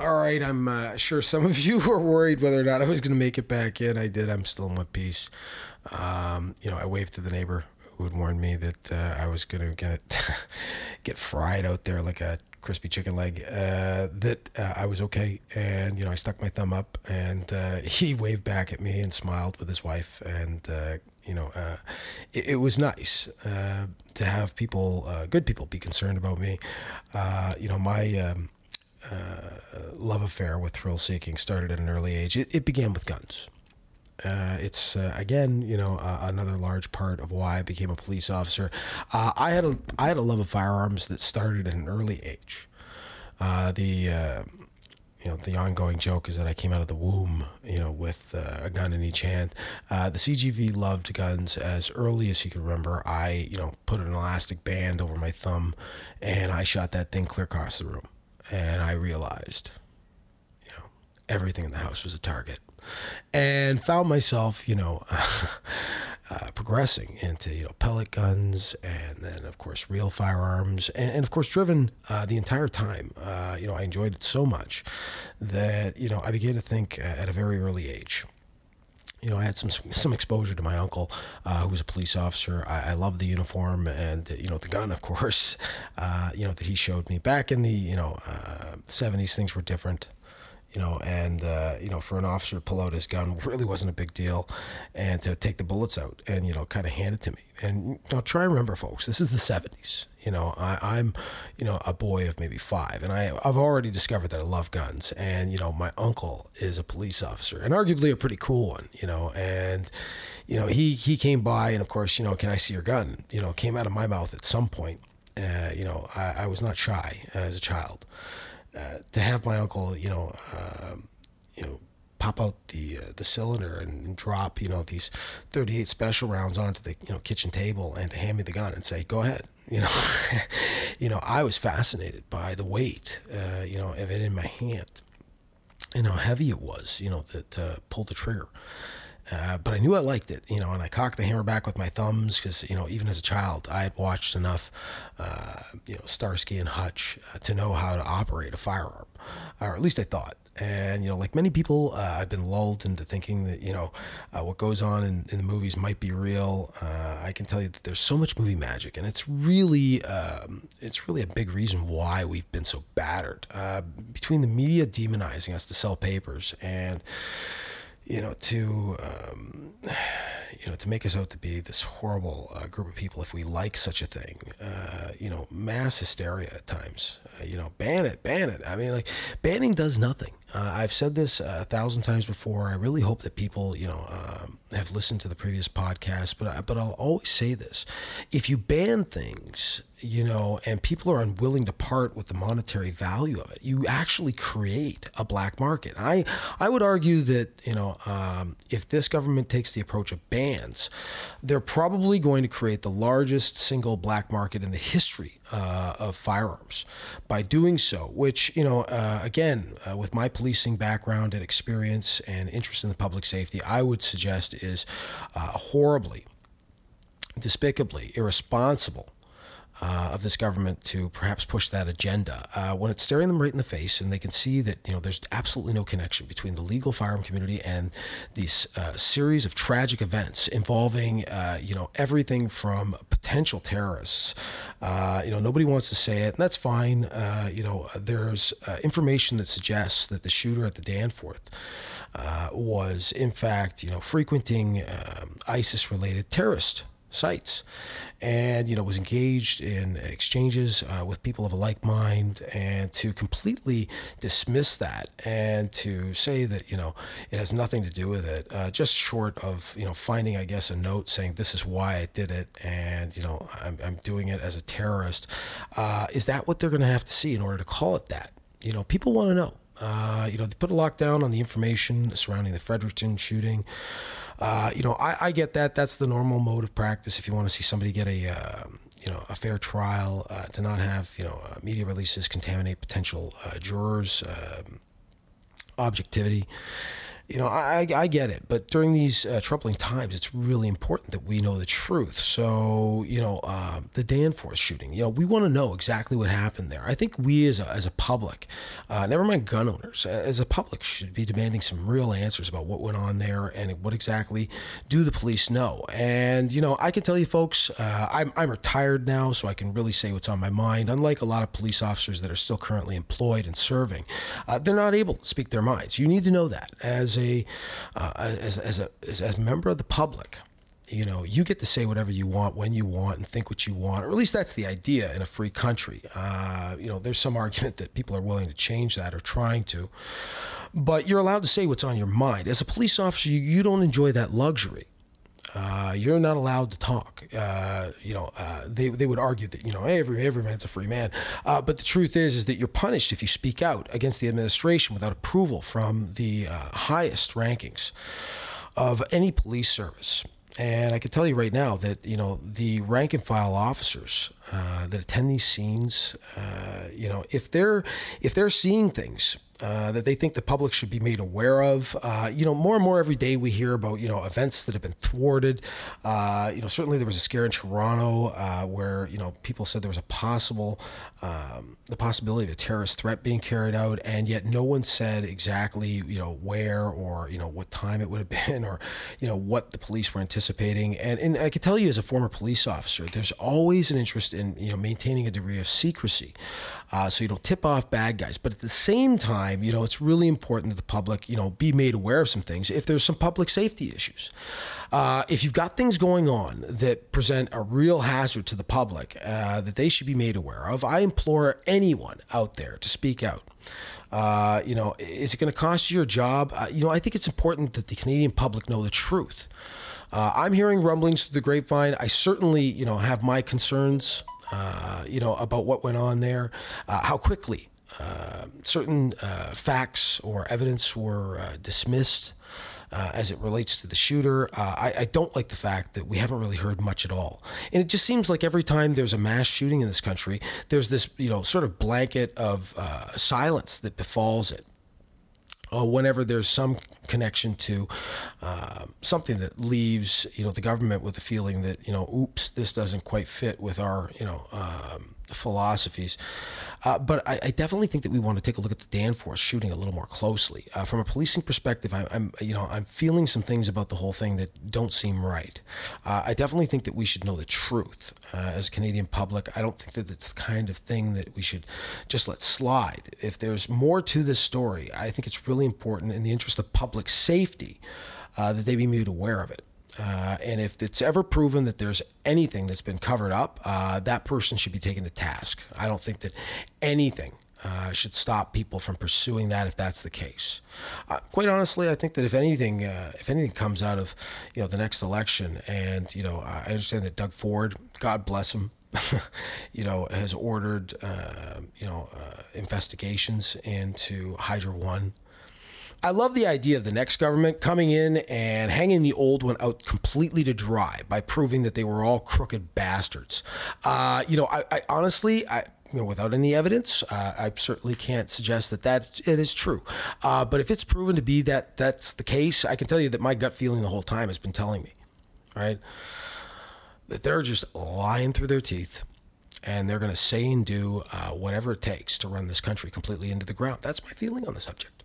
All right, I'm uh, sure some of you were worried whether or not I was going to make it back in. I did. I'm still in one piece. Um, you know, I waved to the neighbor who had warned me that uh, I was going to get get fried out there like a crispy chicken leg. Uh, that uh, I was okay, and you know, I stuck my thumb up, and uh, he waved back at me and smiled with his wife, and uh, you know, uh, it, it, was nice to have people, good people, be concerned about me. you know, my um, uh, love affair with thrill seeking started at an early age. It, it began with guns. Uh, it's uh, again, you know, uh, another large part of why I became a police officer. Uh, I had a I had a love of firearms that started at an early age. Uh, the you know the ongoing joke is that I came out of the womb, you know, with a gun in each hand. the CGV loved guns as early as he could remember. I, you know, put an elastic band over my thumb, and I shot that thing clear across the room and I realized, you know, everything in the house was a target, and found myself, you know, uh, progressing into you know pellet guns, and then of course real firearms, and, and of course driven uh, the entire time. Uh, you know, I enjoyed it so much that you know I began to think at a very early age you know, I had some some exposure to my uncle, uh, who was a police officer. I, I love the uniform and you know the gun, of course. Uh, you know that he showed me back in the you know uh, seventies. things were different you know, and uh, you know, for an officer to pull out his gun really wasn't a big deal, and to take the bullets out and you know, kind of hand it to me. And you know, try and remember, folks, this is the '70s. You know, I, am you know a boy of maybe five, and I I've already discovered that I love guns, and you know, my uncle is a police officer, and arguably a pretty cool one. You know, and you know, he he came by, and of course, you know, can I see your gun? You know, came out of my mouth at some point. Uh, you know, I, I was not shy as a child. Uh, to have my uncle, you know, uh, you know, pop out the uh, the cylinder and, and, drop, you know, these 38 special rounds onto the you know kitchen table and to hand me the gun and say, "Go ahead." You know, you know, I was fascinated by the weight, uh, you know, of it in my hand, and how heavy it was, you know, that uh, pulled the trigger. Uh, but I knew I liked it, you know, and I cocked the hammer back with my thumbs because, you know, even as a child, I had watched enough, uh, you know, Starsky and Hutch uh, to know how to operate a firearm, or at least I thought. And, you know, like many people, uh, I've been lulled into thinking that, you know, uh, what goes on in, in, the movies might be real. I can tell you that there's so much movie magic, and it's really, um, it's really a big reason why we've been so battered. between the media demonizing us to sell papers and, you know, to um, you know, to make us out to be this horrible uh, group of people if we like such a thing. Uh, you know, mass hysteria at times. Uh, you know, ban it, ban it. I mean, like banning does nothing. Uh, I've said this a thousand times before. I really hope that people, you know, um, have listened to the previous podcast. But I, but I'll always say this: if you ban things, you know, and people are unwilling to part with the monetary value of it, you actually create a black market. I I would argue that you know, um, if this government takes the approach of bans, they're probably going to create the largest single black market in the history uh, of firearms by doing so. Which you know, uh, again, uh, with my policing background and experience and interest in the public safety, I would suggest is uh, horribly, despicably irresponsible uh, of this government to perhaps push that agenda. Uh, when it's staring them right in the face and they can see that you know there's absolutely no connection between the legal firearm community and these uh, series of tragic events involving uh, you know everything from potential terrorists uh, you know nobody wants to say it and that's fine. Uh, you know there's information that suggests that the shooter at the Danforth was in fact you know frequenting um, ISIS related terrorist sites. And you know was engaged in exchanges uh, with people of a like mind. And to completely dismiss that and to say that you know it has nothing to do with it uh, just short of you know finding i guess a note saying this is why i did it and you know i'm, I'm doing it as a terrorist uh, is that what they're going to have to see in order to call it that? You know people want to know uh, you know, they put a lockdown on the information surrounding the Fredericton shooting. Uh, you know, I, I, get that. That's the normal mode of practice. If you want to see somebody get a, uh, you know, a fair trial, uh, to not have, you know, uh, media releases contaminate potential uh, jurors' um, objectivity. You know, I, I get it, but during these uh, troubling times, it's really important that we know the truth. So, you know, uh, the Danforth shooting, you know, we want to know exactly what happened there. I think we as a, as a public, uh, never mind gun owners, as a public should be demanding some real answers about what went on there and what exactly do the police know. And, you know, I can tell you folks, uh, I'm, I'm retired now, so I can really say what's on my mind. Unlike a lot of police officers that are still currently employed and serving, uh, they're not able to speak their minds. You need to know that as a uh, as, as a as, as a member of the public you know, you get to say whatever you want when you want and think what you want, or at least that's the idea in a free country. Uh, you know, there's some argument that people are willing to change that or trying to, but you're allowed to say what's on your mind. As a police officer, you, you don't enjoy that luxury. Uh, you're not allowed to talk. Uh, you know, uh, they, they would argue that you know every every man's a free man, uh, but the truth is is that you're punished if you speak out against the administration without approval from the uh, highest rankings of any police service. And I can tell you right now that you know the rank and file officers uh, that attend these scenes, you know, if they're if they're seeing things uh, that they think the public should be made aware of. Uh, you know, more and more every day we hear about you know events that have been thwarted. Uh, you know, certainly there was a scare in Toronto uh, where you know people said there was a possible um, the possibility of a terrorist threat being carried out, and yet no one said exactly you know where or you know what time it would have been or you know what the police were anticipating. And and I can tell you as a former police officer, there's always an interest in you know maintaining a degree of secrecy uh, so you don't tip off bad guys. But at the same time, you know, it's really important that the public, you know, be made aware of some things if there's some public safety issues. Uh, if you've got things going on that present a real hazard to the public uh, that they should be made aware of, I implore anyone out there to speak out. Uh, you know, is it going to cost you your job? Uh, you know, I think it's important that the Canadian public know the truth. Uh, I'm hearing rumblings through the grapevine. I certainly, you know, have my concerns uh, you know, about what went on there, uh, how quickly uh, certain uh, facts or evidence were uh, dismissed. as it relates to the shooter, I, I, don't like the fact that we haven't really heard much at all. And it just seems like every time there's a mass shooting in this country, there's this, you know, sort of blanket of silence that befalls it uh, whenever there's some connection to uh, something that leaves you know the government with the feeling that you know oops this doesn't quite fit with our you know um, philosophies uh, but I, I, definitely think that we want to take a look at the Danforth shooting a little more closely. Uh, from a policing perspective, I, am you know I'm feeling some things about the whole thing that don't seem right. Uh, I definitely think that we should know the truth uh, as a Canadian public. I don't think that it's the kind of thing that we should just let slide. If there's more to this story, I think it's really important in the interest of public safety uh, that they be made aware of it. Uh, and if it's ever proven that there's anything that's been covered up, uh, that person should be taken to task. I don't think that anything uh, should stop people from pursuing that if that's the case. Uh, quite honestly, I think that if anything, uh, if anything comes out of you know the next election, and you know, I understand that Doug Ford, God bless him, you know, has ordered uh, you know investigations into Hydro One. I love the idea of the next government coming in and hanging the old one out completely to dry by proving that they were all crooked bastards. Uh, you know, I, I honestly, I, you know, without any evidence, uh, I certainly can't suggest that that it is true. Uh, but if it's proven to be that that's the case, I can tell you that my gut feeling the whole time has been telling me, right, that they're just lying through their teeth, and they're going to say and do uh, whatever it takes to run this country completely into the ground. That's my feeling on the subject.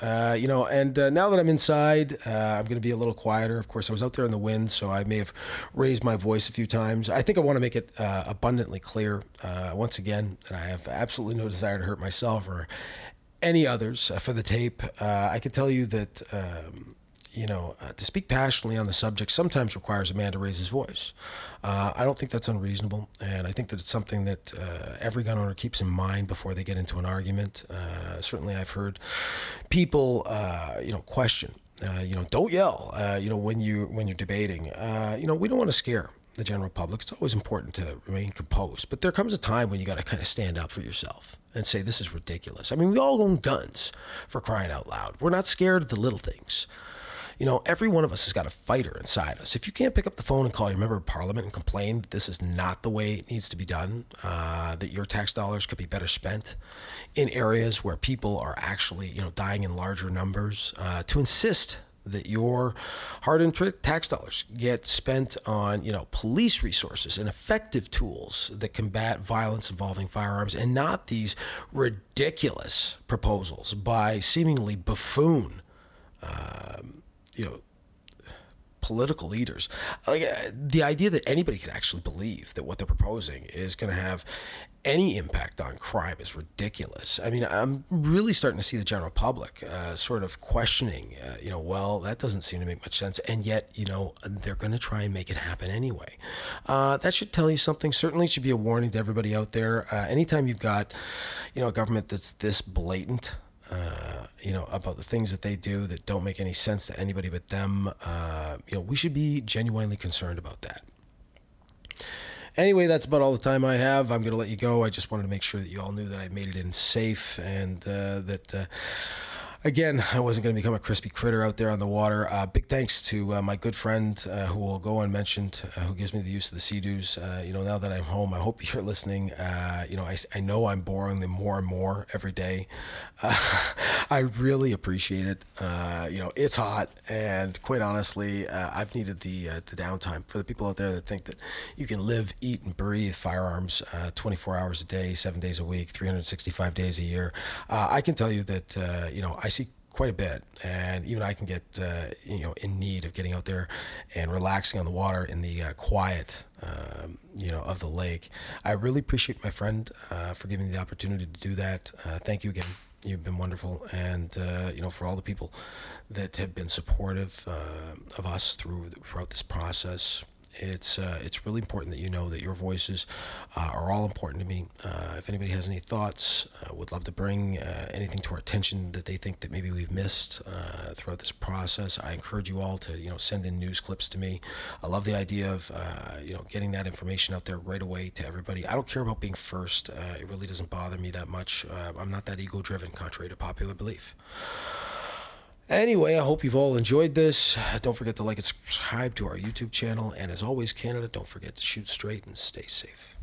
Uh, you know, and uh, now that I'm inside, uh, I'm going to be a little quieter. Of course, I was out there in the wind, so I may have raised my voice a few times. I think I want to make it uh, abundantly clear uh, once again that I have absolutely no desire to hurt myself or any others for the tape. I can tell you that. Um, you know, uh, to speak passionately on the subject sometimes requires a man to raise his voice. Uh, I don't think that's unreasonable, and I think that it's something that uh, every gun owner keeps in mind before they get into an argument. Uh, certainly, I've heard people, uh, you know, question, uh, you know, don't yell, you know, when you when you're debating. you know, we don't want to scare the general public. It's always important to remain composed, but there comes a time when you got to kind of stand up for yourself and say this is ridiculous. I mean, we all own guns for crying out loud. We're not scared of the little things You know, every one of us has got a fighter inside us. If you can't pick up the phone and call your member of parliament and complain that this is not the way it needs to be done, uh, that your tax dollars could be better spent in areas where people are actually, you know, dying in larger numbers, uh, to insist that your hard-earned tax dollars get spent on, you know, police resources and effective tools that combat violence involving firearms, and not these ridiculous proposals by seemingly buffoon, um, you know, political leaders. Like uh, the idea that anybody could actually believe that what they're proposing is going to have any impact on crime is ridiculous. I mean, I'm really starting to see the general public uh, sort of questioning, uh, you know, well, that doesn't seem to make much sense. And yet, you know, they're going to try and make it happen anyway. Uh, that should tell you something. Certainly should be a warning to everybody out there. Uh, anytime you've got, you know, a government that's this blatant, uh, you know, about the things that they do that don't make any sense to anybody but them. Uh, you know, we should be genuinely concerned about that. Anyway, that's about all the time I have. I'm going to let you go. I just wanted to make sure that you all knew that I made it in safe and uh, that uh, again, I wasn't going to become a crispy critter out there on the water. Uh, big thanks to uh, my good friend uh, who will go unmentioned, uh, who gives me the use of the Sea-Doos. Uh, you know, now that I'm home, I hope you're listening. Uh, you know, I, I know I'm boring them more and more every day. I really appreciate it. you know, it's hot, and quite honestly, I've needed the the downtime for the people out there that think that you can live, eat, and breathe firearms 24 hours a day, seven days a week, 365 days a year. I can tell you that you know I quite a bit, and even I can get uh, you know in need of getting out there and relaxing on the water in the uh, quiet um, you know of the lake. I really appreciate my friend uh, for giving me the opportunity to do that. Uh, thank you again. You've been wonderful, and uh, you know for all the people that have been supportive uh, of us through throughout this process it's uh, it's really important that you know that your voices uh, are all important to me. Uh, if anybody has any thoughts, uh, would love to bring uh, anything to our attention that they think that maybe we've missed throughout this process. I encourage you all to you know send in news clips to me. I love the idea of you know getting that information out there right away to everybody. I don't care about being first. it really doesn't bother me that much. I'm not that ego driven, contrary to popular belief. Anyway, I hope you've all enjoyed this. Don't forget to like and subscribe to our YouTube channel. And as always, Canada, don't forget to shoot straight and stay safe.